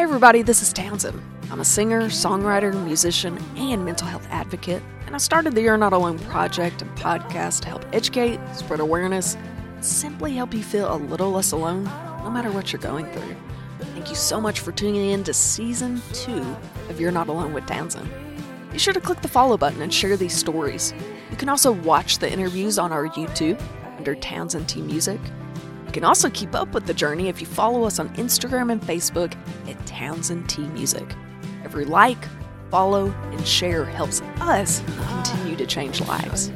Hey, everybody, this is Townsend. I'm a singer, songwriter, musician, and mental health advocate, and I started the You're Not Alone project and podcast to help educate, spread awareness, simply help you feel a little less alone no matter what you're going through. Thank you so much for tuning in to season two of You're Not Alone with Townsend. Be sure to click the follow button and share these stories. You can also watch the interviews on our YouTube under Townsend T Music. You can also keep up with the journey if you follow us on Instagram and Facebook at Townsend T Music. Every like, follow, and share helps us continue to change lives.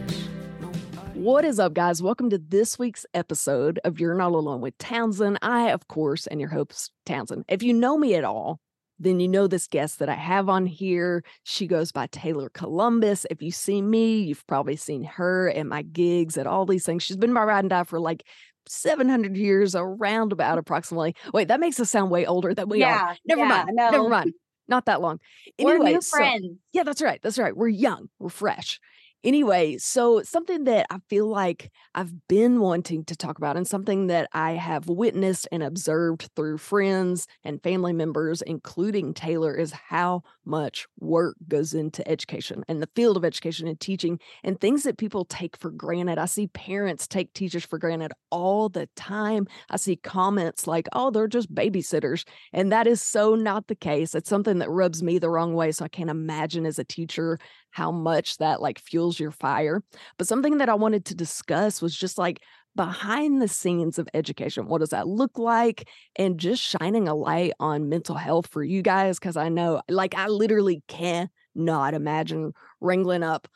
What is up, guys? Welcome to this week's episode of You're Not Alone with Townsend. I, of course, and your host, Townsend. If you know me at all, then you know this guest that I have on here. She goes by Taylor Columbus. If you see me, you've probably seen her at my gigs at all these things. She's been my ride and die for like 700 years around about approximately. Wait, that makes us sound way older than we Yeah, are. Never yeah, mind. no. Never mind. Not that long. We're Anyway, new so- friends. yeah, that's right. That's right. We're young, we're fresh. Anyway, so something that I feel like I've been wanting to talk about, and something that I have witnessed and observed through friends and family members, including Taylor, is how much work goes into education and the field of education and teaching and things that people take for granted. I see parents take teachers for granted all the time. I see comments like, oh, they're just babysitters. And that is so not the case. It's something that rubs me the wrong way. So I can't imagine as a teacher how much that like fuels your fire. But something that I wanted to discuss was just like behind the scenes of education. What does that look like? And just shining a light on mental health for you guys. Cause I know, like, I literally cannot imagine wrangling up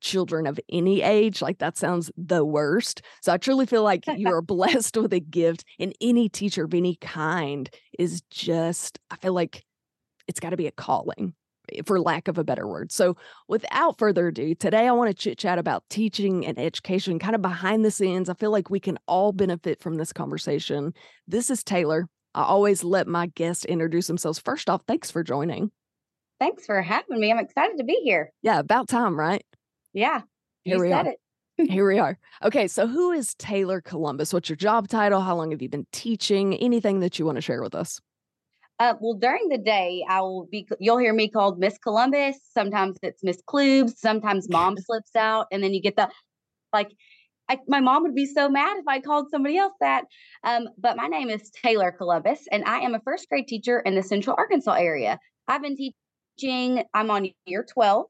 children of any age. Like, that sounds the worst. So I truly feel like you are blessed with a gift, and any teacher of any kind is just, I feel like it's got to be a calling for lack of a better word. So, without further ado, today I want to chit chat about teaching and education, kind of behind the scenes. I feel like we can all benefit from this conversation. This is Taylor. I always let my guests introduce themselves. First off, thanks for joining. Thanks for having me. I'm excited to be here. Yeah, about time, right? Yeah. Here we said are. it. Here we are. Okay, so who is Taylor Columbus? What's your job title? How long have you been teaching? Anything that you want to share with us? Uh, well, during the day, I will be, you'll hear me called Miss Columbus. Sometimes it's Miss Klubes. Sometimes mom slips out. And then you get the, like, I, my mom would be so mad if I called somebody else that. Um, but my name is Taylor Columbus, and I am a first grade teacher in the Central Arkansas area. I've been teaching, I'm on year 12,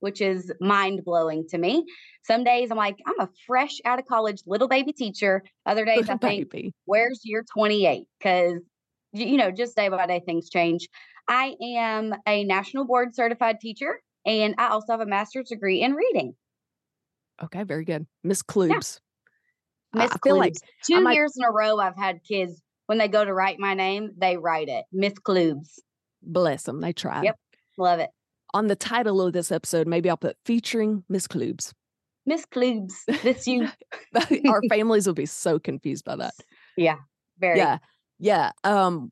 which is mind blowing to me. Some days I'm like, I'm a fresh out of college little baby teacher. Other days I Little think, baby. where's year 28? Because, you know, just day by day things change. I am a national board certified teacher, and I also have a master's degree in reading. Okay, very good. Miss Klubes. I- Miss ah, I feel like Klubes. Two might- years in a row, I've had kids when they go to write my name, they write it. Miss Klubes. bless them. They try. Yep. Love it. On the title of this episode, maybe I'll put featuring Miss Klubes. Miss Klubes. This you. Our families will be so confused by that. yeah. Very. Yeah. Yeah. Um,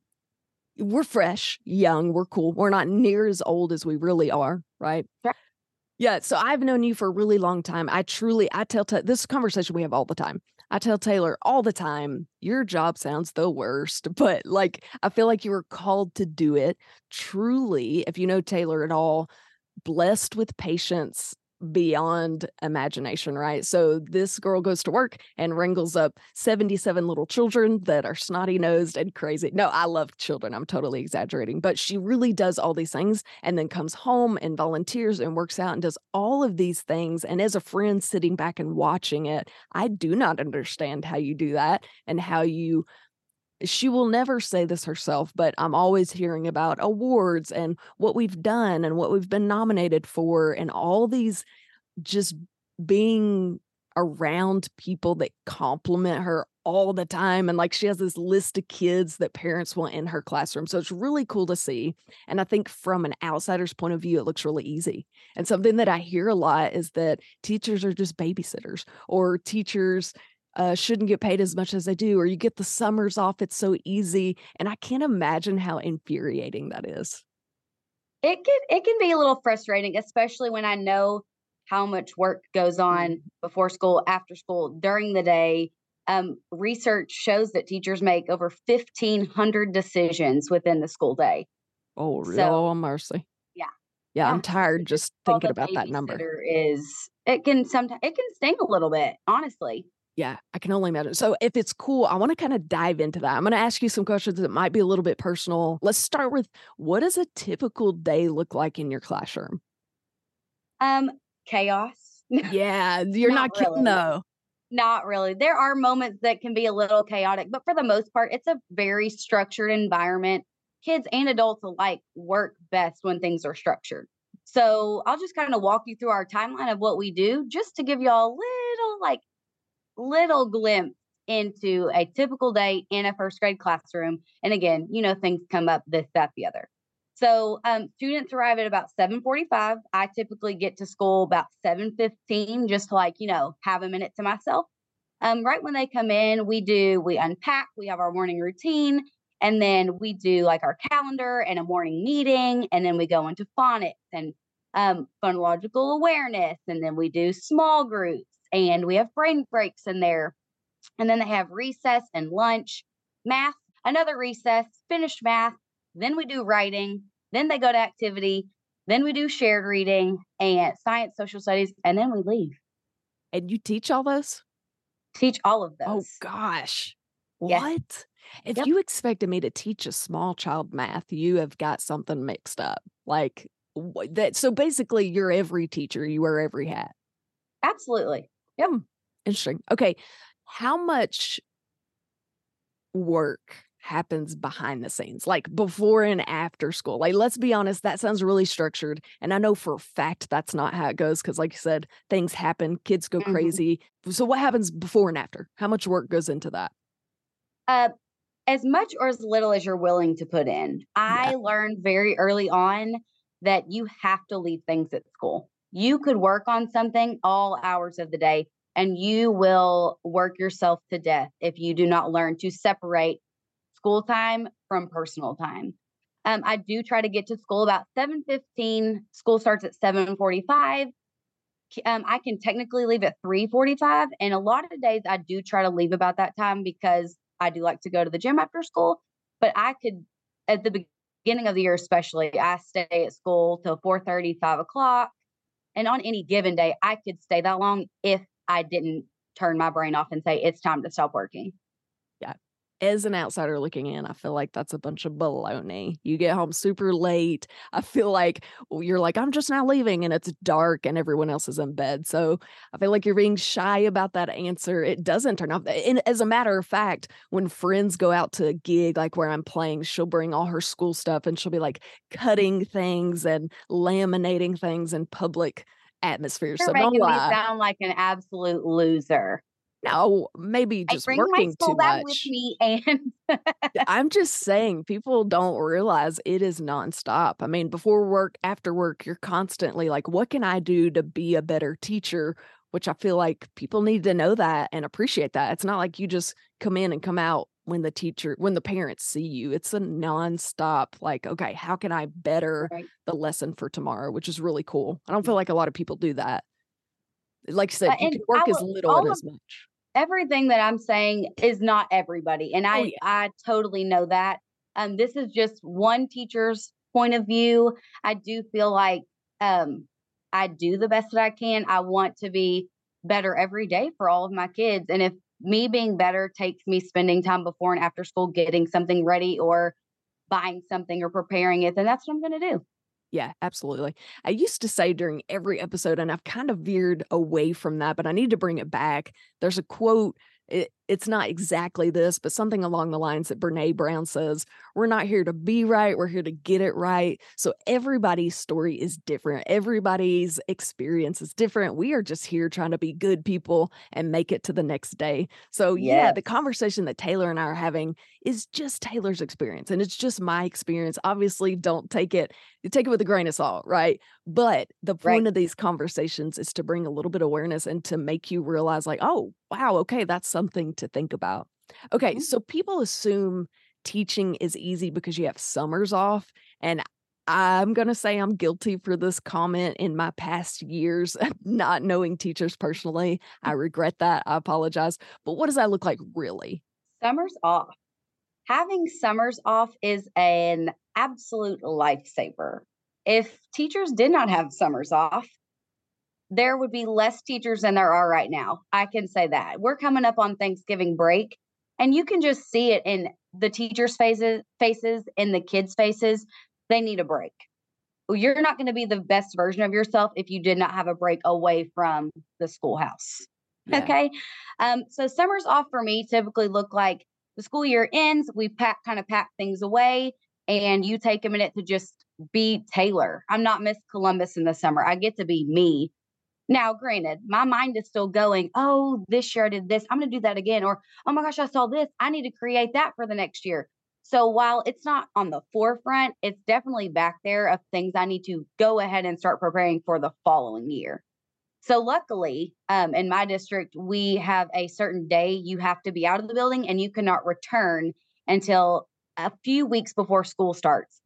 we're fresh, young, we're cool. We're not near as old as we really are, right? Right. Yeah. So I've known you for a really long time. I truly, I tell Ta- this conversation we have all the time. I tell Taylor all the time, your job sounds the worst, but like I feel like you were called to do it. Truly, if you know Taylor at all, blessed with patience beyond imagination, right? So this girl goes to work and wrangles up 77 little children that are snotty nosed and crazy. No, I love children. I'm totally exaggerating, but she really does all these things and then comes home and volunteers and works out and does all of these things. And as a friend sitting back and watching it, I do not understand how you do that and how you she will never say this herself, but I'm always hearing about awards and what we've done and what we've been nominated for, and all these just being around people that compliment her all the time. And like she has this list of kids that parents want in her classroom. So it's really cool to see. And I think from an outsider's point of view, it looks really easy. And something that I hear a lot is that teachers are just babysitters or teachers uh, shouldn't get paid as much as they do, or you get the summers off. It's so easy. And I can't imagine how infuriating that is. It can it can be a little frustrating, especially when I know how much work goes on before school, after school, during the day. Um, research shows that teachers make over 1,500 decisions within the school day. Oh, So, real mercy. yeah. Yeah, I'm tired just just thinking about that number. is it can sometimes it can sting a little bit, honestly. Yeah, I can only imagine. So if it's cool, I want to kind of dive into that. I'm going to ask you some questions that might be a little bit personal. Let's start with what does a typical day look like in your classroom? Um, chaos. Yeah, you're Not not kidding though. Not really. There are moments that can be a little chaotic, but for the most part, it's a very structured environment. Kids and adults alike work best when things are structured. So I'll just kind of walk you through our timeline of what we do just to give y'all a little, like, little glimpse into a typical day in a first grade classroom. And again, you know, things come up this, that, the other. So um, students arrive at about 7:45. I typically get to school about 7:15, just to like you know have a minute to myself. Um, right when they come in, we do we unpack. We have our morning routine, and then we do like our calendar and a morning meeting, and then we go into phonics and um, phonological awareness, and then we do small groups, and we have brain breaks in there, and then they have recess and lunch, math, another recess, finished math. Then we do writing. Then they go to activity. Then we do shared reading and science, social studies, and then we leave. And you teach all those? Teach all of those. Oh those. gosh. Yes. What? If Yep. you expected me to teach a small child math, you have got something mixed up. Like that. So basically, you're every teacher. You wear every hat. Absolutely. Yep. Hmm, Interesting. Okay. How much work happens behind the scenes, like before and after school? Like, let's be honest, that sounds really structured. And I know for a fact that's not how it goes because, like you said, things happen, kids go Mhm. crazy. So, what happens before and after? How much work goes into that? Uh, as much or as little as you're willing to put in. I learned very early on that you have to leave things at school. You could work on something all hours of the day and you will work yourself to death if you do not learn to separate school time from personal time. Um, I do try to get to school about 7:15. School starts at 7:45. Um, I can technically leave at 3:45, and a lot of days I do try to leave about that time because I do like to go to the gym after school. But I could, at the beginning of the year, especially, I stay at school till 4:30, 5 o'clock, and on any given day, I could stay that long if I didn't turn my brain off and say it's time to stop working. As an outsider looking in, I feel like that's a bunch of baloney. You get home super late. I feel like you're like, I'm just now leaving and it's dark and everyone else is in bed. So I feel like you're being shy about that answer. It doesn't turn off. And as a matter of fact, when friends go out to a gig, like where I'm playing, she'll bring all her school stuff and she'll be like cutting things and laminating things in public atmosphere. You're So don't making me lie. sound like an absolute loser. No, maybe I just working too school bag with much. me and I'm just saying, people don't realize it is nonstop. I mean, before work, after work, you're constantly like, what can I do to be a better teacher? Which I feel like people need to know that and appreciate that. It's not like you just come in and come out when the teacher, when the parents see you. It's a nonstop, like, okay, how can I better Right. the lesson for tomorrow? Which is really cool. I don't feel like a lot of people do that. Like you said, Uh, you can work as little and as much. Everything that I'm saying is not everybody, and I Oh, yeah. I totally know that. Um, this is just one teacher's point of view. I do feel like um, I do the best that I can. I want to be better every day for all of my kids, and if me being better takes me spending time before and after school getting something ready or buying something or preparing it, then that's what I'm going to do. Yeah, absolutely. I used to say during every episode, and I've kind of veered away from that, but I need to bring it back. There's a quote. It, it's not exactly this, but something along the lines that Brene Brown says We're not here to be right. We're here to get it right. So everybody's story is different. Everybody's experience is different. We are just here trying to be good people and make it to the next day. So, yeah, the conversation that Taylor and I are having is just Taylor's experience and it's just my experience. Obviously, don't take it take it with a grain of salt, right? But the point Right. of these conversations is to bring a little bit of awareness and to make you realize, like, oh, wow, okay, that's something to think about. Okay, Mhm. so people assume teaching is easy because you have summers off. And I'm going to say I'm guilty for this comment in my past years, not knowing teachers personally. I regret that. I apologize. But what does that look like really? Summers off. Having summers off is an absolute lifesaver. If teachers did not have summers off, there would be less teachers than there are right now. I can say that. We're coming up on Thanksgiving break, and you can just see it in the teachers' faces, faces, in the kids' faces. They need a break. You're not going to be the best version of yourself if you did not have a break away from the schoolhouse. Yeah. Okay. Um, so summers off for me typically look like the school year ends, we pack kind of pack things away, and you take a minute to just be Taylor. I'm not Miss Columbus in the summer. I get to be me. Now, granted, my mind is still going, oh, this year I did this. I'm going to do that again. Or, oh my gosh, I saw this. I need to create that for the next year. So while it's not on the forefront, it's definitely back there of things I need to go ahead and start preparing for the following year. So luckily, um, in my district, we have a certain day you have to be out of the building and you cannot return until a few weeks before school starts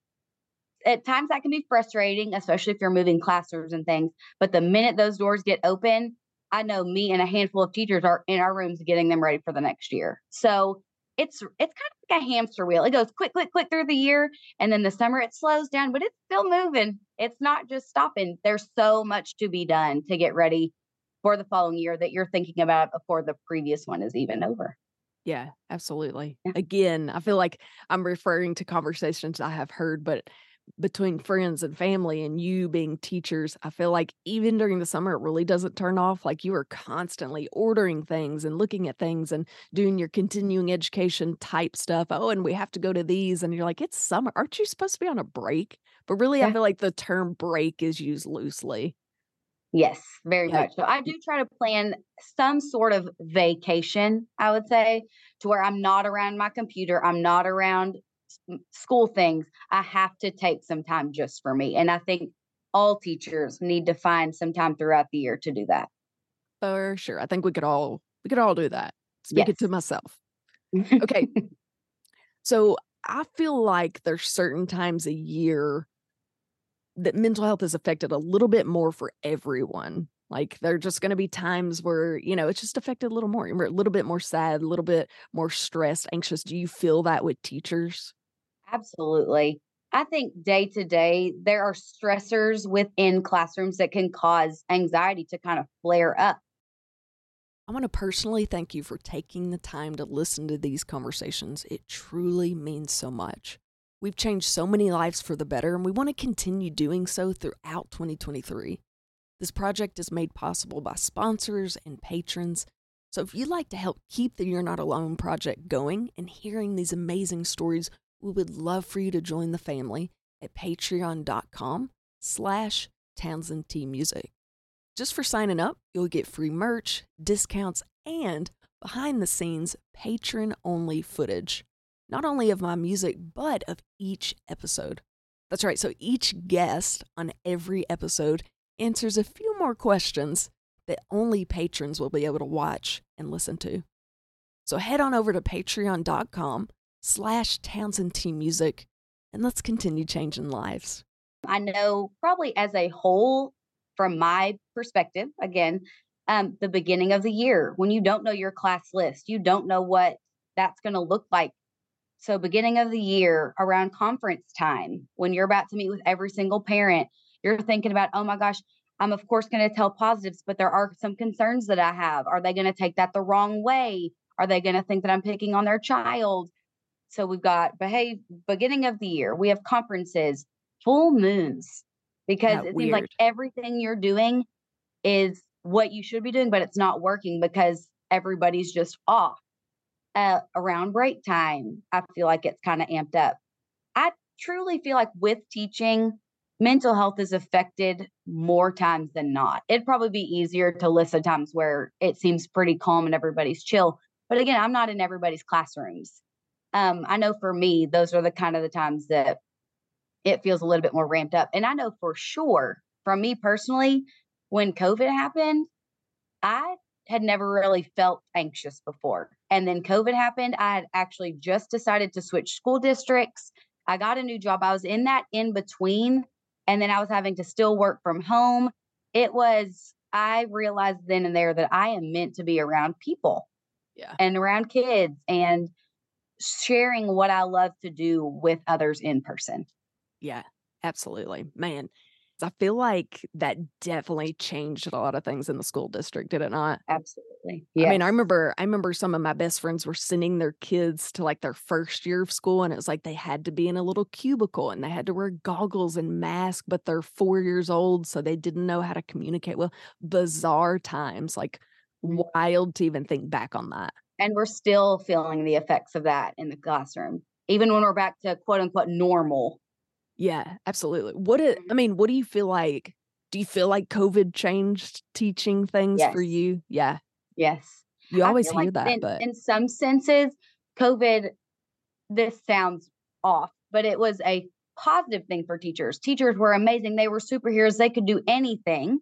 at times that can be frustrating, especially if you're moving classrooms and things. But the minute those doors get open, I know me and a handful of teachers are in our rooms getting them ready for the next year. So it's it's kind of like a hamster wheel. It goes quick, quick, quick through the year, and then the summer it slows down, but it's still moving. It's not just stopping. There's so much to be done to get ready for the following year that you're thinking about before the previous one is even over. Yeah, absolutely. Yeah. Again, I feel like I'm referring to conversations I have heard, but between friends and family and you being teachers, I feel like even during the summer, it really doesn't turn off. Like you are constantly ordering things and looking at things and doing your continuing education type stuff. Oh, and we have to go to these. And you're like, it's summer. Aren't you supposed to be on a break? But really, yeah. I feel like the term break is used loosely. Yes, very yeah. much. So I do try to plan some sort of vacation, I would say, to where I'm not around my computer, I'm not around school things, I have to take some time just for me. And I think all teachers need to find some time throughout the year to do that. For sure. I think we could all we could all do that. Speak yes. it to myself. Okay. so I feel like there's certain times a year that mental health is affected a little bit more for everyone. Like there are just going to be times where, you know, it's just affected a little more. We're a little bit more sad, a little bit more stressed, anxious. Do you feel that with teachers? Absolutely. I think day to day, there are stressors within classrooms that can cause anxiety to kind of flare up. I want to personally thank you for taking the time to listen to these conversations. It truly means so much. We've changed so many lives for the better, and we want to continue doing so throughout 2023. This project is made possible by sponsors and patrons. So if you'd like to help keep the You're Not Alone project going and hearing these amazing stories we would love for you to join the family at patreon.com slash Townsend T Music. Just for signing up, you'll get free merch, discounts, and behind the scenes patron only footage, not only of my music, but of each episode. That's right, so each guest on every episode answers a few more questions that only patrons will be able to watch and listen to. So head on over to patreon.com slash Townsend T Music, and let's continue changing lives. I know probably as a whole, from my perspective, again, um, the beginning of the year, when you don't know your class list, you don't know what that's going to look like. So, beginning of the year, around conference time, when you're about to meet with every single parent, you're thinking about, oh my gosh, I'm of course going to tell positives, but there are some concerns that I have. Are they going to take that the wrong way? Are they going to think that I'm picking on their child? So we've got behave beginning of the year. We have conferences, full moons, because it weird. seems like everything you're doing is what you should be doing, but it's not working because everybody's just off. Uh, around break time, I feel like it's kind of amped up. I truly feel like with teaching, mental health is affected more times than not. It'd probably be easier to list the times where it seems pretty calm and everybody's chill. But again, I'm not in everybody's classrooms um, I know for me, those are the kind of the times that it feels a little bit more ramped up. And I know for sure from me personally, when COVID happened, I had never really felt anxious before. And then COVID happened. I had actually just decided to switch school districts. I got a new job. I was in that in between. And then I was having to still work from home. It was, I realized then and there that I am meant to be around people. Yeah. And around kids. And sharing what I love to do with others in person. Yeah, absolutely. Man, I feel like that definitely changed a lot of things in the school district, did it not? Absolutely. I mean, I remember I remember some of my best friends were sending their kids to like their first year of school and it was like they had to be in a little cubicle and they had to wear goggles and mask, but they're 4 years old, so they didn't know how to communicate well. Bizarre times, like Mhm. wild to even think back on that. And we're still feeling the effects of that in the classroom, even when we're back to quote unquote normal. Yeah, absolutely. What it I Mhm. mean, what do you feel like do you feel like COVID changed teaching things for you? Yeah. Yes. You always hear like that, in but in some senses, COVID this sounds off, but it was a positive thing for teachers. Teachers were amazing. They were superheroes. They could do anything.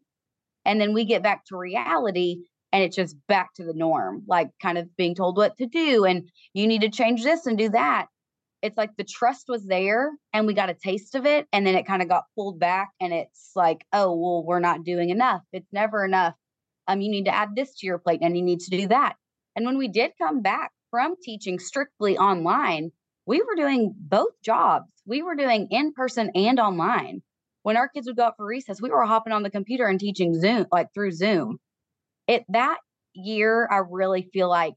And then we get back to reality and it's just back to the norm, like kind of being told what to do and you need to change this and do that. It's like the trust was there and we got a taste of it and then it kind of got pulled back and it's like, oh, well, we're not doing enough. It's never enough. Um, you need to add this to your plate and you need to do that. And when we did come back from teaching strictly online, we were doing both jobs. We were doing in person and online. When our kids would go out for recess, we were hopping on the computer and teaching Zoom, like through Zoom. It that year, I really feel like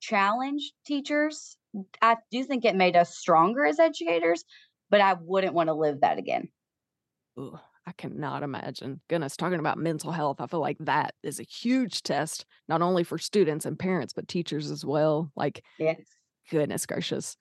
challenged teachers. I do think it made us stronger as educators, but I wouldn't want to live that again. Ooh, I cannot imagine. Goodness, talking about mental health, I feel like that is a huge test, not only for students and parents, but teachers as well. Like, Yes. goodness gracious.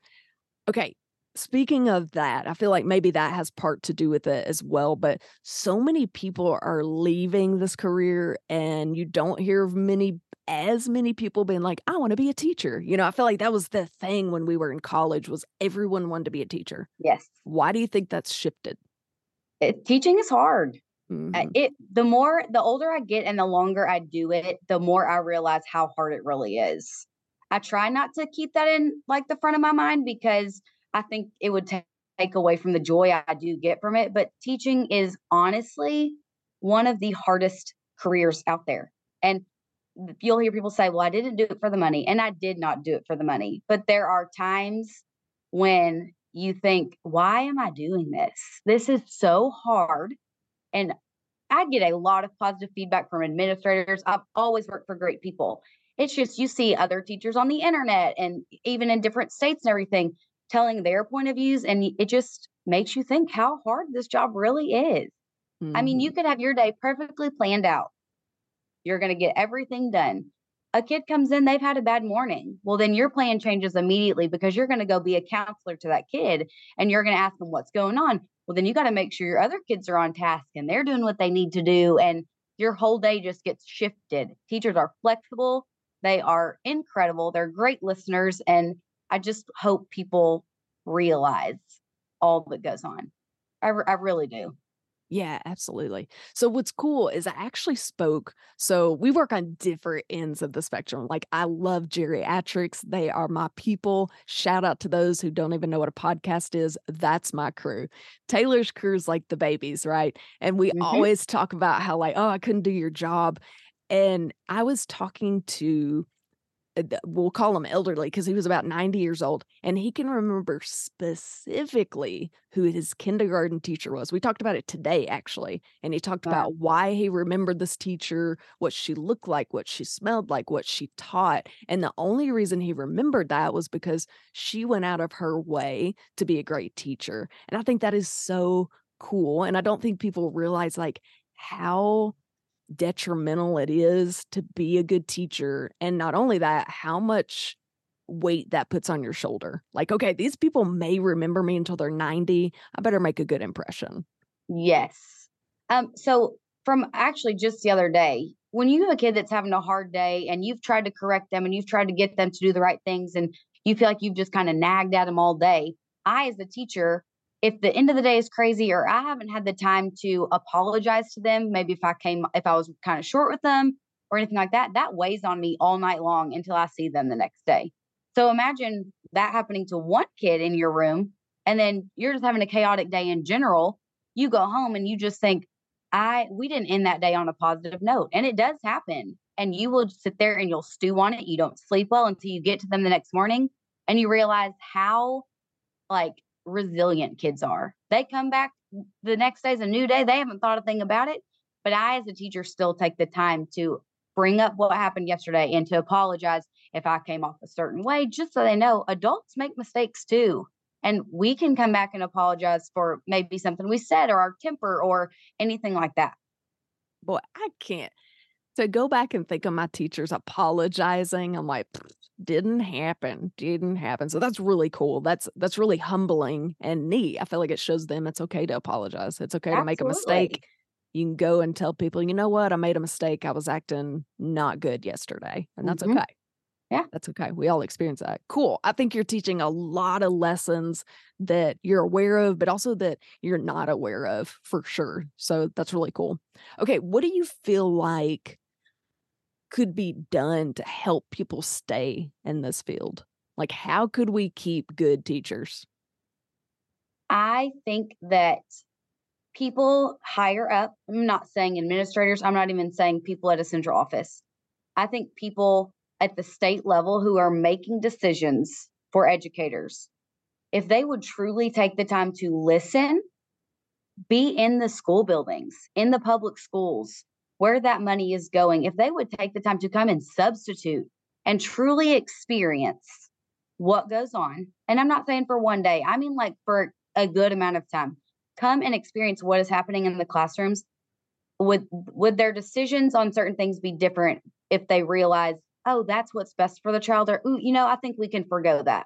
Okay. Speaking of that, I feel like maybe that has part to do with it as well. But so many people are leaving this career, and you don't hear of many, as many people being like, I want to be a teacher. You know, I feel like that was the thing when we were in college was everyone wanted to be a teacher. Yes. Why do you think that's shifted? It, teaching is hard. Mhm. it the more the older I get and the longer I do it, the more I realize how hard it really is. I try not to keep that in like the front of my mind because I think it would ta- take away from the joy I do get from it. But teaching is honestly one of the hardest careers out there. And you'll hear people say, Well, I didn't do it for the money. And I did not do it for the money. But there are times when you think, Why am I doing this? This is so hard. And I get a lot of positive feedback from administrators. I've always worked for great people. It's just you see other teachers on the internet and even in different states and everything telling their point of views, and it just makes you think how hard this job really is. I mean, you Mhm. could have your day perfectly planned out. You're going to get everything done. A kid comes in, they've had a bad morning. Well, then your plan changes immediately because you're going to go be a counselor to that kid and you're going to ask them what's going on. Well, then you got to make sure your other kids are on task and they're doing what they need to do. And your whole day just gets shifted. Teachers are flexible, they are incredible, they're great listeners. And I just hope people realize all that goes on. I, re- I really do. Yeah, absolutely. So what's cool is I actually spoke. So we work on different ends of the spectrum. Like I love geriatrics. They are my people. Shout out to those who don't even know what a podcast is. That's my crew. Taylor's crew is like the babies, right? And we Mhm. always talk about how like, oh, I couldn't do your job. And I was talking to we'll call him elderly because he was about 90 years old and he can remember specifically who his kindergarten teacher was. We talked about it today, actually. And he talked Wow. about why he remembered this teacher, what she looked like, what she smelled like, what she taught. And the only reason he remembered that was because she went out of her way to be a great teacher. And I think that is so cool. And I don't think people realize like how detrimental it is to be a good teacher. And not only that, how much weight that puts on your shoulder. Like, okay, these people may remember me until they're 90. I better make a good impression. Yes. Um, so from actually just the other day, when you have a kid that's having a hard day and you've tried to correct them and you've tried to get them to do the right things and you feel like you've just kind of nagged at them all day, I, as a teacher, if the end of the day is crazy or I haven't had the time to apologize to them, maybe if I came, if I was kind of short with them or anything like that, that weighs on me all night long until I see them the next day. So imagine that happening to one kid in your room and then you're just having a chaotic day in general. You go home and you just think, I we didn't end that day on a positive note. And it does happen. And you will sit there and you'll stew on it. You don't sleep well until you get to them the next morning and you realize how like resilient kids are. They come back the next day is a new day. They haven't thought a thing about it. But I, as a teacher, still take the time to bring up what happened yesterday and to apologize if I came off a certain way, just so they know adults make mistakes too. And we can come back and apologize for maybe something we said or our temper or anything like that. Boy, I can't. To go back and think of my teachers apologizing, I'm like, didn't happen, didn't happen. So that's really cool. That's that's really humbling and neat. I feel like it shows them it's okay to apologize. It's okay to make a mistake. You can go and tell people, you know what, I made a mistake. I was acting not good yesterday, and that's Mhm. okay. Yeah. That's okay. We all experience that. Cool. I think you're teaching a lot of lessons that you're aware of, but also that you're not aware of for sure. So that's really cool. Okay. What do you feel like could be done to help people stay in this field? Like, how could we keep good teachers? I think that people higher up, I'm not saying administrators, I'm not even saying people at a central office. I think people at the state level who are making decisions for educators, if they would truly take the time to listen, be in the school buildings, in the public schools, where that money is going, if they would take the time to come and substitute and truly experience what goes on, and I'm not saying for one day, I mean like for a good amount of time, come and experience what is happening in the classrooms. Would would their decisions on certain things be different if they realize, oh, that's what's best for the child, or ooh, you know, I think we can forego that.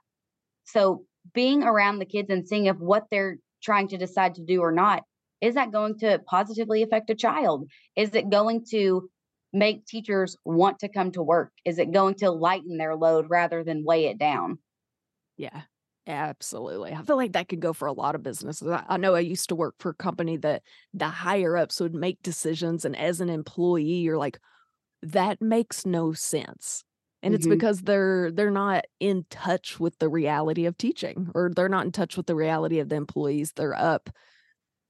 So being around the kids and seeing if what they're trying to decide to do or not is that going to positively affect a child? Is it going to make teachers want to come to work? Is it going to lighten their load rather than weigh it down? Yeah, absolutely. I feel like that could go for a lot of businesses. I, know I used to work for a company that the higher ups would make decisions, and as an employee, you're like, that makes no sense. And it's Mhm. because they're they're not in touch with the reality of teaching, or they're not in touch with the reality of the employees. They're up,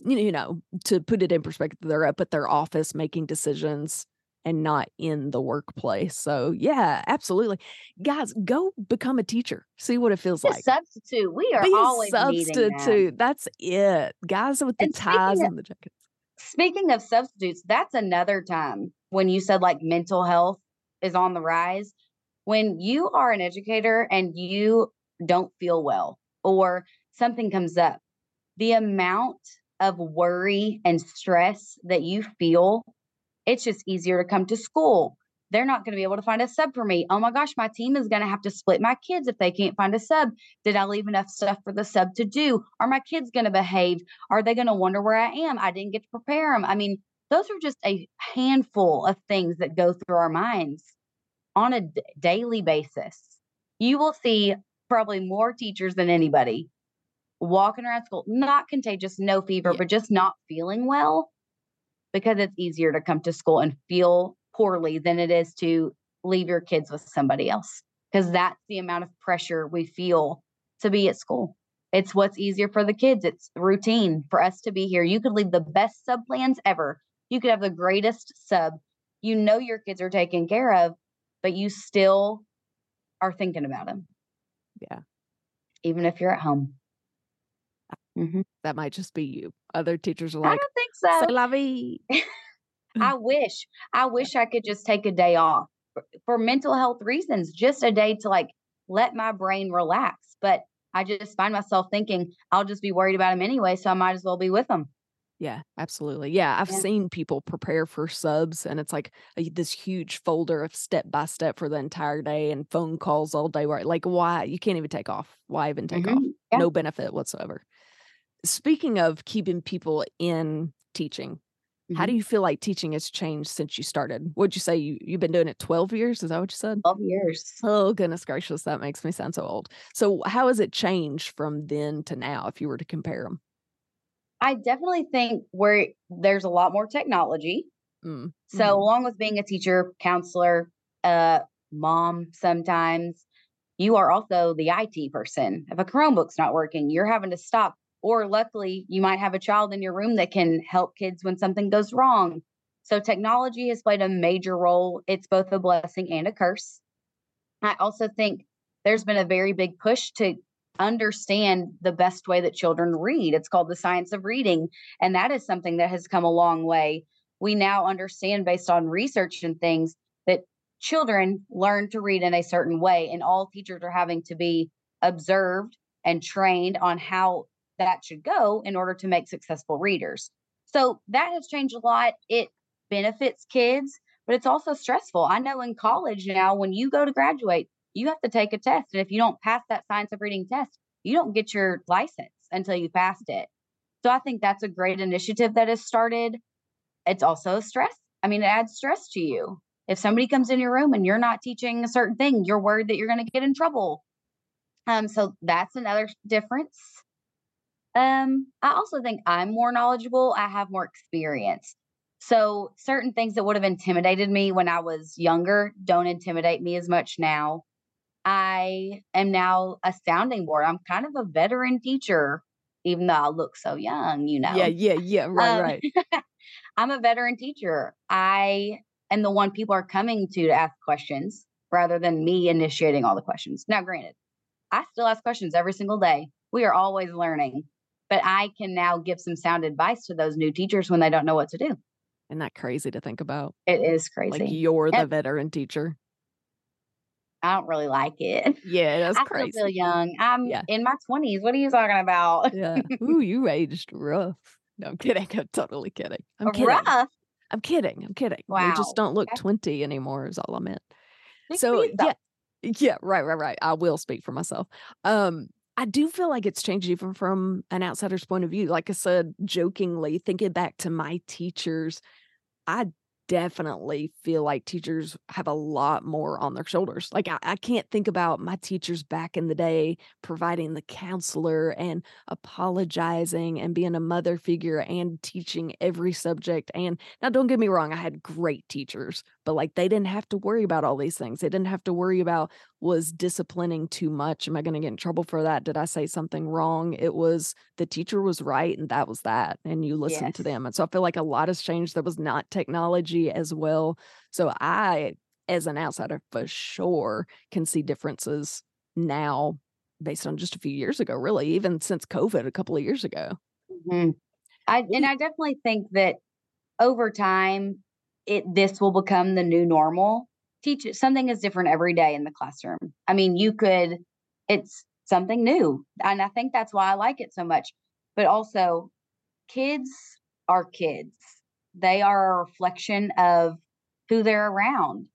you know, to put it in perspective, they're up at their office making decisions and not in the workplace. So yeah, absolutely. Guys, go become a teacher. See what it feels like. substitute. We are Be always needing that. substitute. That's it. Guys with the And ties and the jackets. speaking of substitutes, that's another time when you said like mental health is on the rise. When you are an educator and you don't feel well or something comes up, the amount of worry and stress that you feel, it's just easier to come to school. They're not going to be able to find a sub for me. Oh my gosh, my team is going to have to split my kids if they can't find a sub. Did I leave enough stuff for the sub to do? Are my kids going to behave? Are they going to wonder where I am? I didn't get to prepare them. I mean, those are just a handful of things that go through our minds on a d- daily basis. You will see probably more teachers than anybody walking around school, not contagious, no fever, Yeah. but just not feeling well because it's easier to come to school and feel poorly than it is to leave your kids with somebody else because that's the amount of pressure we feel to be at school. It's what's easier for the kids. It's routine for us to be here. You could leave the best sub plans ever. You could have the greatest sub. You know your kids are taken care of, but you still are thinking about them, Yeah. even if you're at home. Mhm. That might just be you. Other teachers are like, I don't think c'est so. la vie. I wish, I wish I could just take a day off for, for mental health reasons, just a day to like let my brain relax. But I just find myself thinking I'll just be worried about them anyway, so I might as well be with them. Yeah, absolutely. Yeah, I've Yeah. seen people prepare for subs, and it's like a, this huge folder of step by step for the entire day and phone calls all day. Where like, why you can't even take off? Why even take off? Mhm. Yeah. No benefit whatsoever. Speaking of keeping people in teaching, how Mhm. do you feel like teaching has changed since you started? What'd you say? You you've been doing it twelve years? Is that what you said? 12 years. Oh goodness gracious, that makes me sound so old. So how has it changed from then to now? If you were to compare them, I definitely think where there's a lot more technology. mm. So, mhm. along with being a teacher, counselor, uh, mom, sometimes you are also the IT person. If a Chromebook's not working, you're having to stop. Or luckily, you might have a child in your room that can help kids when something goes wrong. So, technology has played a major role. It's both a blessing and a curse. I also think there's been a very big push to understand the best way that children read. It's called the science of reading. And that is something that has come a long way. We now understand, based on research and things, that children learn to read in a certain way, and all teachers are having to be observed and trained on how that should go in order to make successful readers. So that has changed a lot. It benefits kids, but it's also stressful. I know in college now, when you go to graduate, you have to take a test. And if you don't pass that science of reading test, you don't get your license until you passed it. So I think that's a great initiative that has started. It's also stress. I mean, it adds stress to you. If somebody comes in your room and you're not teaching a certain thing, you're worried that you're going to get in trouble. Um, so that's another difference. Um, I also think I'm more knowledgeable. I have more experience. So certain things that would have intimidated me when I was younger don't intimidate me as much now. I am now a sounding board. I'm kind of a veteran teacher, even though I look so young, you know. Yeah, yeah, yeah. Right, um, right. I'm a veteran teacher. I am the one people are coming to to ask questions rather than me initiating all the questions. Now, granted, I still ask questions every single day. We are always learning, but I can now give some sound advice to those new teachers when they don't know what to do. Isn't that crazy to think about? It is crazy. Like you're the and, veteran teacher. I don't really like it. Yeah, that's I crazy. still feel young. I'm yeah. in my twenties. What are you talking about? yeah. Ooh, you aged rough. No, I'm kidding. I'm totally kidding. I'm kidding. Rough. I'm kidding. I'm kidding. Wow. You just don't look okay. 20 anymore, is all I meant. so yeah. Yeah, right, right, right. I will speak for myself. Um, I do feel like it's changed even from an outsider's point of view. Like I said, jokingly, thinking back to my teachers, I definitely feel like teachers have a lot more on their shoulders. Like I, I, can't think about my teachers back in the day providing the counselor and apologizing and being a mother figure and teaching every subject. And now don't get me wrong, I had great teachers, but like they didn't have to worry about all these things. They didn't have to worry about was disciplining too much. Am I going to get in trouble for that? Did I say something wrong? It was the teacher was right and that was that. And you listen yes. to them. And so I feel like a lot has changed that was not technology as well. So I, as an outsider, for sure can see differences now based on just a few years ago, really, even since COVID a couple of years ago. Mm-hmm. I, and I definitely think that over time, it this will become the new normal teach something is different every day in the classroom. I mean, you could, it's something new. And I think that's why I like it so much. But also, kids are kids, they are a reflection of who they're around.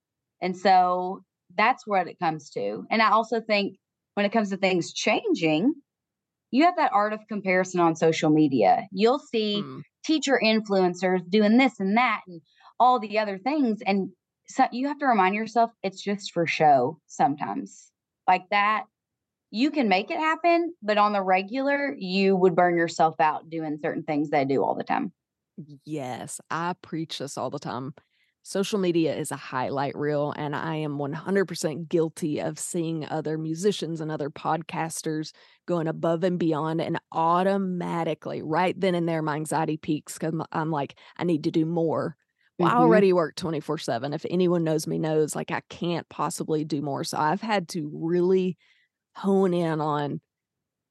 And so that's what it comes to. And I also think when it comes to things changing, you have that art of comparison on social media. You'll see mm. teacher influencers doing this and that and all the other things. And so you have to remind yourself it's just for show sometimes. Like that, you can make it happen, but on the regular, you would burn yourself out doing certain things they do all the time. Yes, I preach this all the time. Social media is a highlight reel, and I am 100% guilty of seeing other musicians and other podcasters going above and beyond. And automatically, right then and there, my anxiety peaks because I'm like, I need to do more. Well, mm-hmm. I already work 24 7. If anyone knows me, knows like I can't possibly do more. So I've had to really hone in on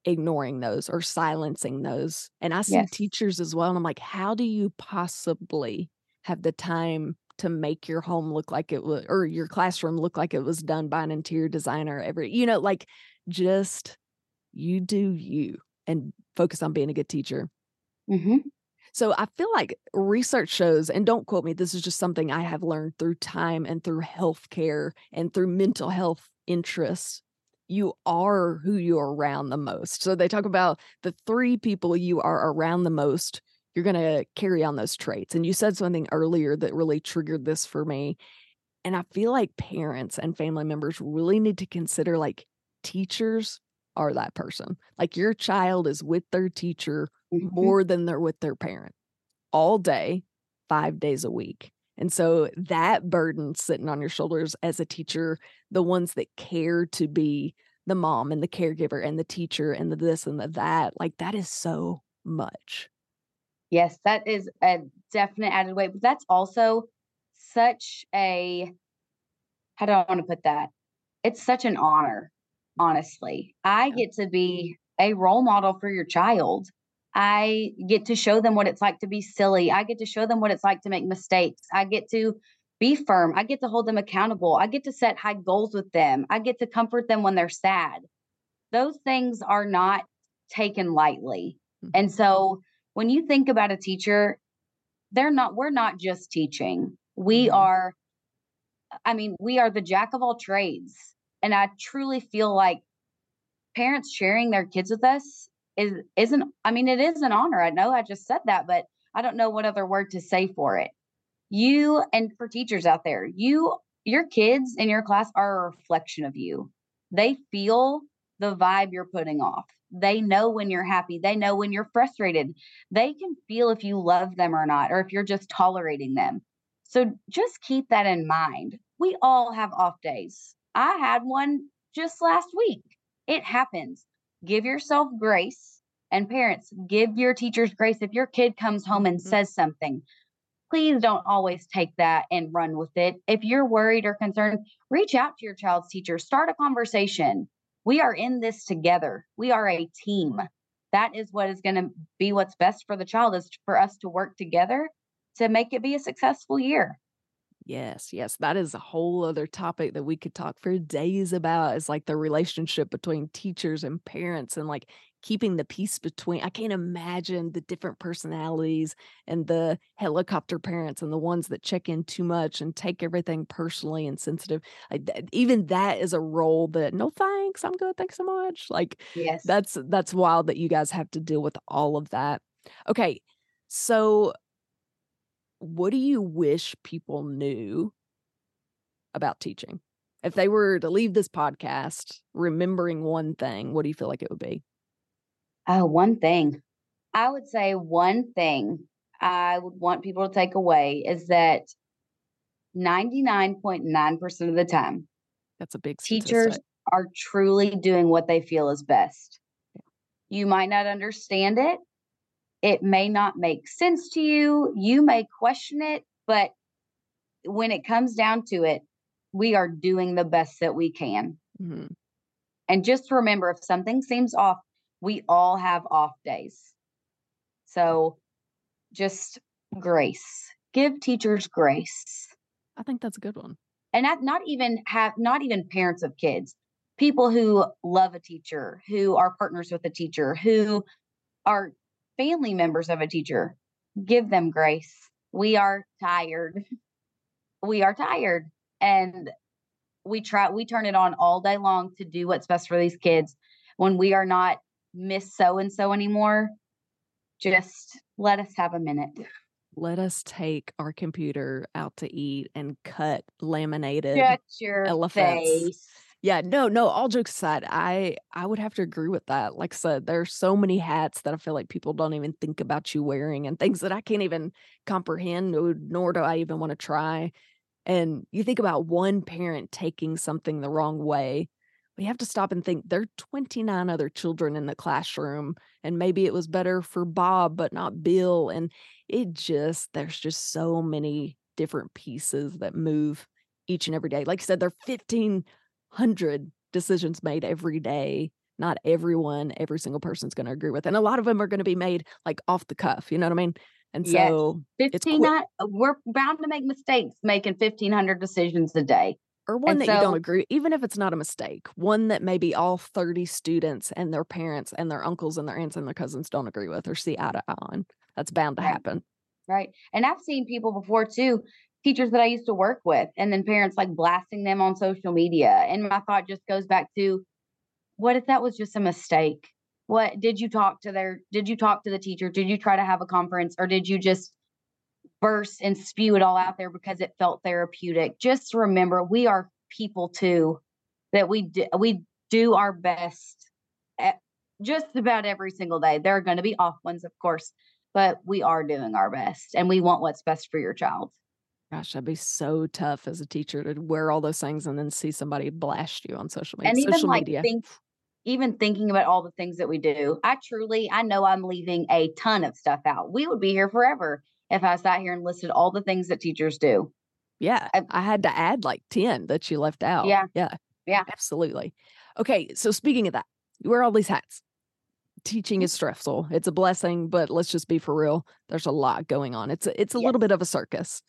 ignoring those or silencing those. And I see yes. teachers as well. And I'm like, how do you possibly have the time to make your home look like it was or your classroom look like it was done by an interior designer every, you know, like just you do you and focus on being a good teacher. Mm-hmm. So I feel like research shows, and don't quote me, this is just something I have learned through time and through healthcare and through mental health interests. You are who you're around the most. So they talk about the three people you are around the most, you're going to carry on those traits. And you said something earlier that really triggered this for me. And I feel like parents and family members really need to consider like teachers are that person. Like your child is with their teacher mm-hmm. more than they're with their parent all day, five days a week. And so that burden sitting on your shoulders as a teacher, the ones that care to be the mom and the caregiver and the teacher and the this and the that, like that is so much. Yes, that is a definite added weight, but that's also such a how do I want to put that? It's such an honor honestly. I get to be a role model for your child. I get to show them what it's like to be silly. I get to show them what it's like to make mistakes. I get to be firm. I get to hold them accountable. I get to set high goals with them. I get to comfort them when they're sad. Those things are not taken lightly. Mhm. And so when you think about a teacher, they're not, we're not just teaching. We Mhm. are, I mean, we are the jack of all trades. And I truly feel like parents sharing their kids with us is isn't I mean it is an honor. I know I just said that, but I don't know what other word to say for it. You and for teachers out there, you your kids in your class are a reflection of you. They feel the vibe you're putting off. They know when you're happy. They know when you're frustrated. They can feel if you love them or not, or if you're just tolerating them. So just keep that in mind. We all have off days. I had one just last week. It happens. Give yourself grace. And parents, give your teachers grace. If your kid comes home and Mhm. says something, please don't always take that and run with it. If you're worried or concerned, reach out to your child's teacher, start a conversation. We are in this together. We are a team. That is what is going to be what's best for the child is for us to work together to make it be a successful year. Yes, yes, that is a whole other topic that we could talk for days about It's like the relationship between teachers and parents and like keeping the peace between. I can't imagine the different personalities and the helicopter parents and the ones that check in too much and take everything personally and sensitive. Like th- even that is a role that no thanks, I'm good, thanks so much. Like Yes. that's that's wild that you guys have to deal with all of that. Okay, so what do you wish people knew about teaching? If they were to leave this podcast remembering one thing, what do you feel like it would be? Oh, one thing. I would say one thing I would want people to take away is that 99.9% of the time, That's a big teachers statistic. are truly doing what they feel is best. You might not understand it. It may not make sense to you. You may question it, but when it comes down to it, we are doing the best that we can. Mhm. And just remember if something seems off, we all have off days. So just grace. Give teachers grace. I think that's a good one. And not even have not even parents of kids. People who love a teacher, who are partners with a teacher, who are family members of a teacher. Give them grace. We are tired. We are tired and we try we turn it on all day long to do what's best for these kids when we are not miss so and so anymore just let us have a minute Let us take our computer out to eat and cut laminated shut your elephants. face Yeah, no, no, all jokes aside, I I would have to agree with that. Like I said, there are so many hats that I feel like people don't even think about you wearing and things that I can't even comprehend, nor, do I even want to try. And you think about one parent taking something the wrong way. We have to stop and think there are 29 other children in the classroom, and maybe it was better for Bob, but not Bill. And it just, there's just so many different pieces that move each and every day. Like I said, there are 1,500 decisions made every day. Not everyone, every single person's going to agree with. And a lot of them are going to be made like off the cuff. You know what I mean? And so, It's 15 quick. Uh, we're bound to make mistakes making 1500 decisions a day or one And that you don't agree, even if it's not a mistake, one that maybe all 30 students and their parents and their uncles and their aunts and their cousins don't agree with or see eye to eye on. That's bound to Right. happen. right and i've seen people before too teachers that i used to work with and then parents like blasting them on social media and my thought just goes back to what if that was just a mistake? What did you talk to their did you talk to the teacher? Did you try to have a conference or did you just burst and spew it all out there because it felt therapeutic? Just remember we are people too that we do, we do our best just about every single day. There are going to be off ones of course but we are doing our best and we want what's best for your child Gosh, that'd be so tough as a teacher to wear all those things and then see somebody blast you on social media. and even social like media. think even thinking about all the things that we do i truly i know i'm leaving a ton of stuff out we would be here forever if i sat here and listed all the things that teachers do Yeah, I- I had to add like 10 that you left out. Yeah. Yeah. Yeah. Absolutely. Okay, so speaking of that, you wear all these hats. Teaching Mm-hmm. is stressful. It's a blessing, but let's just be for real. There's a lot going on. It's a, it's a Yes. little bit of a circus.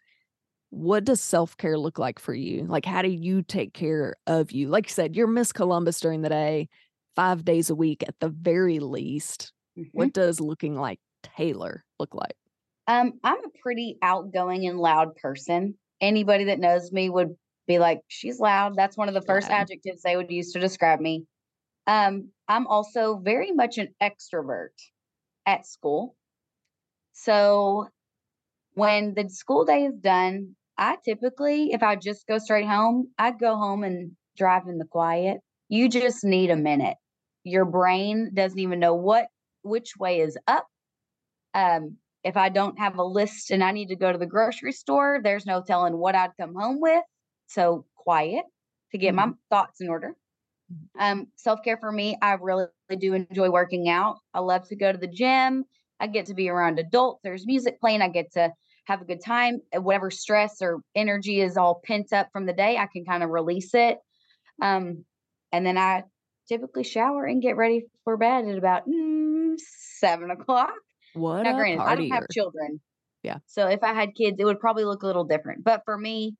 What does self-care look like for you? Like how do you take care of you? Like you said, you're Miss Columbus during the day, 5 days a week at the very least. Mhm. What does looking like Taylor look like? Um, I'm a pretty outgoing and loud person. Anybody that knows me would be like, she's loud. That's one of the first Loud. adjectives they would use to describe me. Um, I'm also very much an extrovert at school. So when the school day is done, I typically, if I just go straight home, I'd go home and drive in the quiet. You just need a minute. Your brain doesn't even know what which way is up. Um, if I don't have a list and I need to go to the grocery store, there's no telling what I'd come home with. So quiet to get my thoughts in order. Um, self care for me, I really do enjoy working out. I love to go to the gym. I get to be around adults. There's music playing. I get to have a good time. Uh, Whatever stress or energy is all pent up from the day, I can kind of release it. Um, and then I typically shower and get ready for bed at about mm, seven o'clock. What Now, granted, I don't have children. Yeah. So if I had kids, it would probably look a little different. But for me,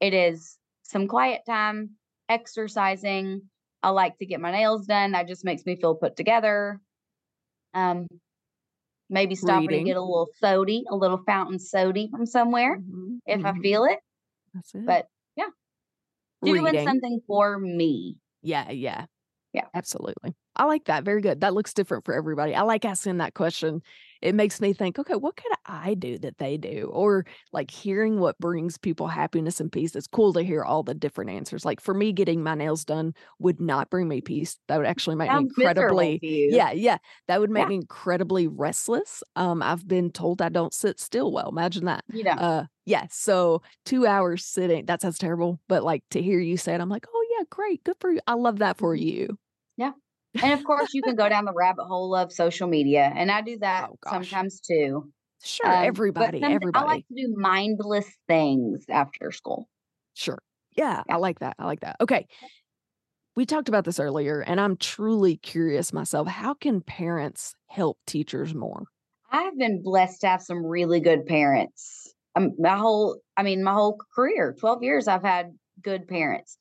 it is some quiet time, exercising. I like to get my nails done. That just makes me feel put together. Um, maybe stopping Reading. to get a little sody, a little fountain sody from somewhere Mhm, if I mhm. feel it. That's it. But yeah, doing Reading. something for me. Yeah, yeah. Yeah. Absolutely. I like that. Very good. That looks different for everybody. I like asking that question. It makes me think, okay, what could I do that they do? Or like hearing what brings people happiness and peace. It's cool to hear all the different answers. Like for me, getting my nails done would not bring me peace. That would actually make me incredibly yeah, yeah. That would make Yeah. me incredibly restless. Um, I've been told I don't sit still well. Imagine that. You know, Uh yeah, so two hours sitting, that sounds terrible. But like to hear you say it, I'm like, oh yeah, great, good for you. I love that for Mhm. you. And of course, you can go down the rabbit hole of social media, and I do that Oh, sometimes too. Sure, Um, everybody, everybody. I like to do mindless things after school. Sure. Yeah. I like that. I like that. Okay. We talked about this earlier, and I'm truly curious myself. How can parents help teachers more? I've been blessed to have some really good parents. Um, my whole, I mean, my whole career, 12 years, I've had good parents.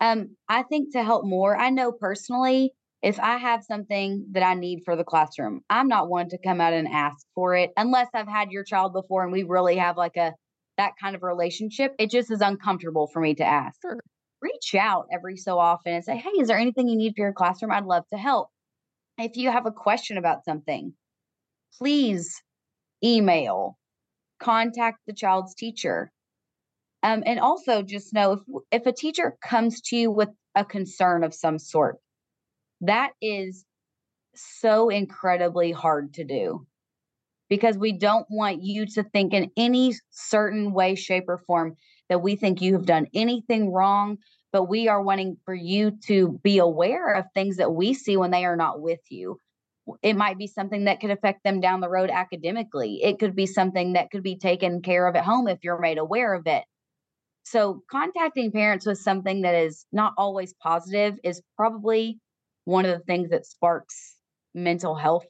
Um, I think to help more, I know personally, if I have something that I need for the classroom, I'm not one to come out and ask for it unless I've had your child before and we really have like a that kind of relationship. It just is uncomfortable for me to ask. Sure. Reach out every so often and say, Hey, is there anything you need for your classroom? I'd love to help. If you have a question about something, please email, contact the child's teacher. Um, and also just know if if a teacher comes to you with a concern of some sort, that is so incredibly hard to do because we don't want you to think in any certain way, shape, or form that we think you have done anything wrong. But we are wanting for you to be aware of things that we see when they are not with you. It might be something that could affect them down the road academically. It could be something that could be taken care of at home if you're made aware of it. So, contacting parents with something that is not always positive is probably one of the things that sparks mental health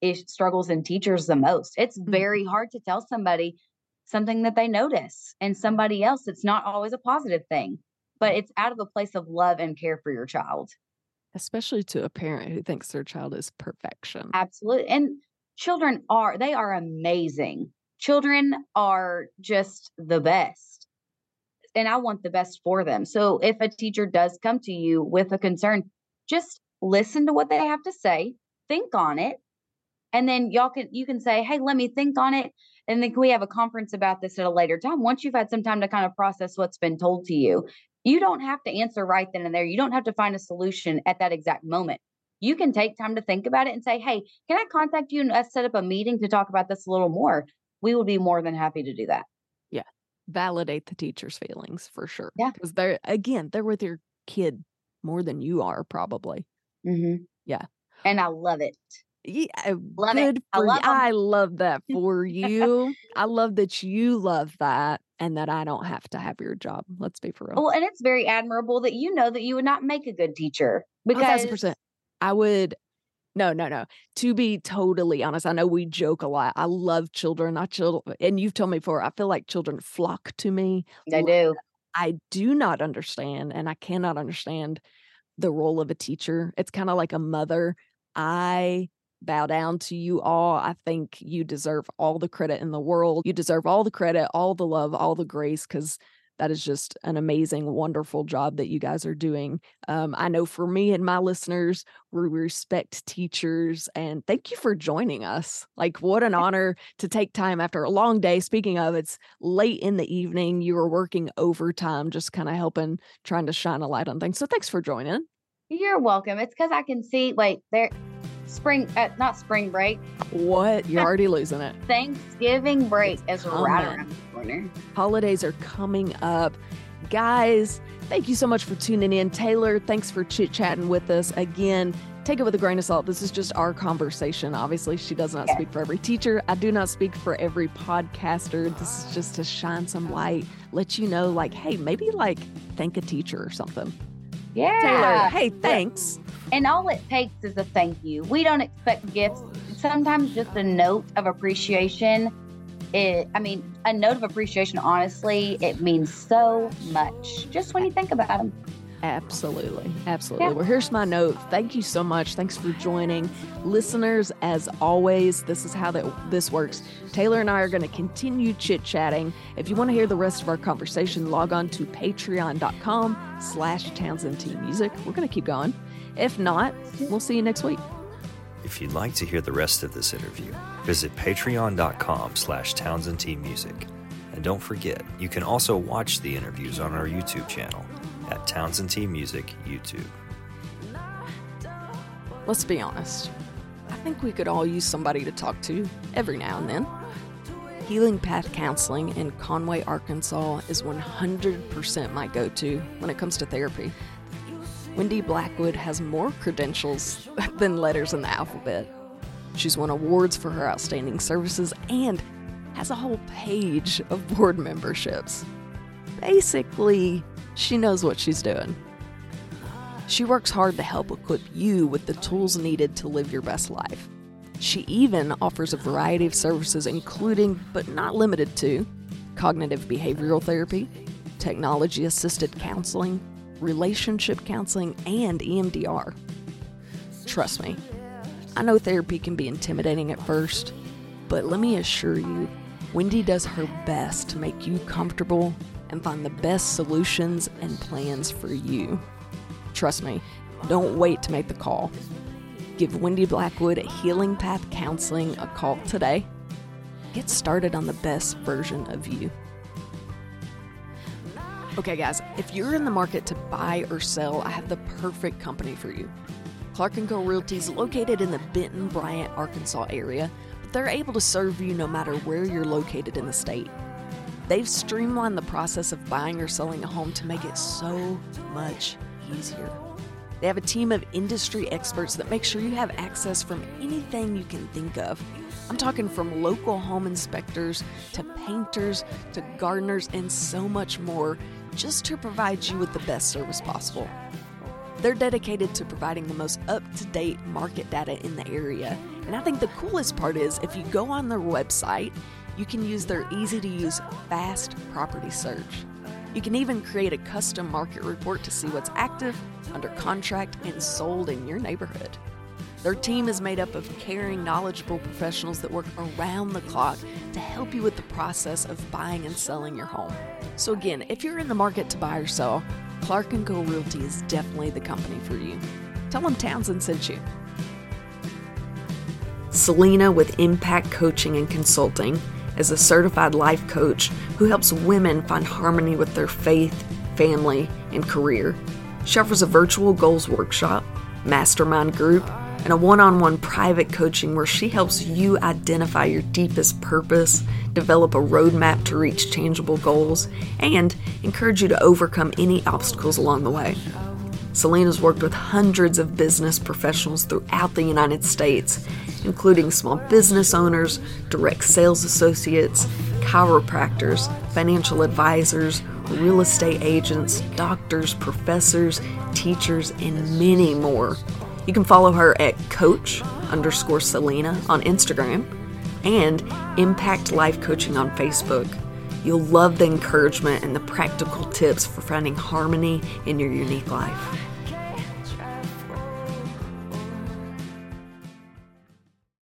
ish struggles in teachers the most. It's very mm-hmm. hard to tell somebody something that they notice and somebody else it's not always a positive thing, but it's out of a place of love and care for your child. Especially to a parent who thinks their child is perfection. Absolutely. And children are they are amazing. Children are just the best. And I want the best for them. So if a teacher does come to you with a concern, just listen to what they have to say, think on it, and then y'all can you can say, "Hey, let me think on it." And then can we have a conference about this at a later time once you've had some time to kind of process what's been told to you. You don't have to answer right then and there. You don't have to find a solution at that exact moment. You can take time to think about it and say, "Hey, can I contact you and us set up a meeting to talk about this a little more?" We would be more than happy to do that. Yeah. Validate the teacher's feelings for sure. Yeah. Because they're, again, they're with your kid more than you are, probably. Mm-hmm. Yeah. And I love it. Yeah, Love it. good I for you. I love that for you. I love that you love that and that I don't have to have your job. Let's be for real. Well, and it's very admirable that you know that you would not make a good teacher because percent. I would no, no, no. To be totally honest, I know we joke a lot. I love children. I children, and you've told me before. I feel like children flock to me. They do. I do not understand, and I cannot understand the role of a teacher. It's kind of like a mother. I bow down to you all. I think you deserve all the credit in the world. You deserve all the credit, all the love, all the grace, because that is just an amazing, wonderful job that you guys are doing. Um, I know for me and my listeners, we respect teachers and thank you for joining us. Like, what an honor to take time after a long day. Speaking of, it's late in the evening. You were working overtime, just kind of helping, trying to shine a light on things. So, thanks for joining. You're welcome. It's because I can see, wait, there, spring, uh, not spring break, What? You're already losing it. Thanksgiving break is right around the corner. Holidays are coming up. Guys, thank you so much for tuning in. Taylor, thanks for chit chatting with us. Again, take it with a grain of salt. This is just our conversation. Obviously, she does not Yes. speak for every teacher. I do not speak for every podcaster. This is just to shine some light, let you know, like, hey, maybe like thank a teacher or something. Yeah. Taylor, hey, thanks. And all it takes is a thank you. We don't expect gifts. Sometimes just a note of appreciation. It, I mean, a note of appreciation, honestly, it means so much just when you think about them. Absolutely. Absolutely. Yeah. Well, here's my note. Thank you so much. Thanks for joining. Listeners, as always, this is how that this works. Taylor and I are going to continue chit-chatting. If you want to hear the rest of our conversation, log on to patreon.com slash Townsend T Music. We're going to keep going. If not, we'll see you next week. If you'd like to hear the rest of this interview, visit patreon.com slash Townsend T Music. And don't forget, you can also watch the interviews on our YouTube channel at Townsend T Music YouTube. Let's be honest. I think we could all use somebody to talk to every now and then. Healing Path Counseling in Conway, Arkansas is 100% my go to when it comes to therapy. Wendy Blackwood has more credentials than letters in the alphabet. She's won awards for her outstanding services and has a whole page of board memberships. Basically, she knows what she's doing. She works hard to help equip you with the tools needed to live your best life. She even offers a variety of services, including, but not limited to, cognitive behavioral therapy, technology assisted counseling, relationship counseling, and EMDR. Trust me, I know therapy can be intimidating at first, but let me assure you, Wendy does her best to make you comfortable and find the best solutions and plans for you. Trust me, don't wait to make the call. Give Wendy Blackwood at Healing Path Counseling a call today. Get started on the best version of you. Okay, guys, if you're in the market to buy or sell, I have the perfect company for you. Clark & Co. Realty is located in the Benton, Bryant, Arkansas area, but they're able to serve you no matter where you're located in the state. They've streamlined the process of buying or selling a home to make it so much easier. They have a team of industry experts that make sure you have access from anything you can think of. I'm talking from local home inspectors to painters to gardeners and so much more just to provide you with the best service possible. They're dedicated to providing the most up to date market data in the area. And I think the coolest part is if you go on their website, you can use their easy to use fast property search. You can even create a custom market report to see what's active, under contract, and sold in your neighborhood. Their team is made up of caring, knowledgeable professionals that work around the clock to help you with the process of buying and selling your home. So again, if you're in the market to buy or sell, Clark & Co. Realty is definitely the company for you. Tell them Townsend sent you. Selena with Impact Coaching and Consulting is a certified life coach who helps women find harmony with their faith, family, and career. She offers a virtual goals workshop, mastermind group, and a one on one private coaching where she helps you identify your deepest purpose, develop a roadmap to reach tangible goals, and encourage you to overcome any obstacles along the way. Selena's worked with hundreds of business professionals throughout the United States, including small business owners, direct sales associates, chiropractors, financial advisors, real estate agents, doctors, professors, teachers, and many more. You can follow her at coach underscore Selena on Instagram and Impact Life Coaching on Facebook. You'll love the encouragement and the practical tips for finding harmony in your unique life.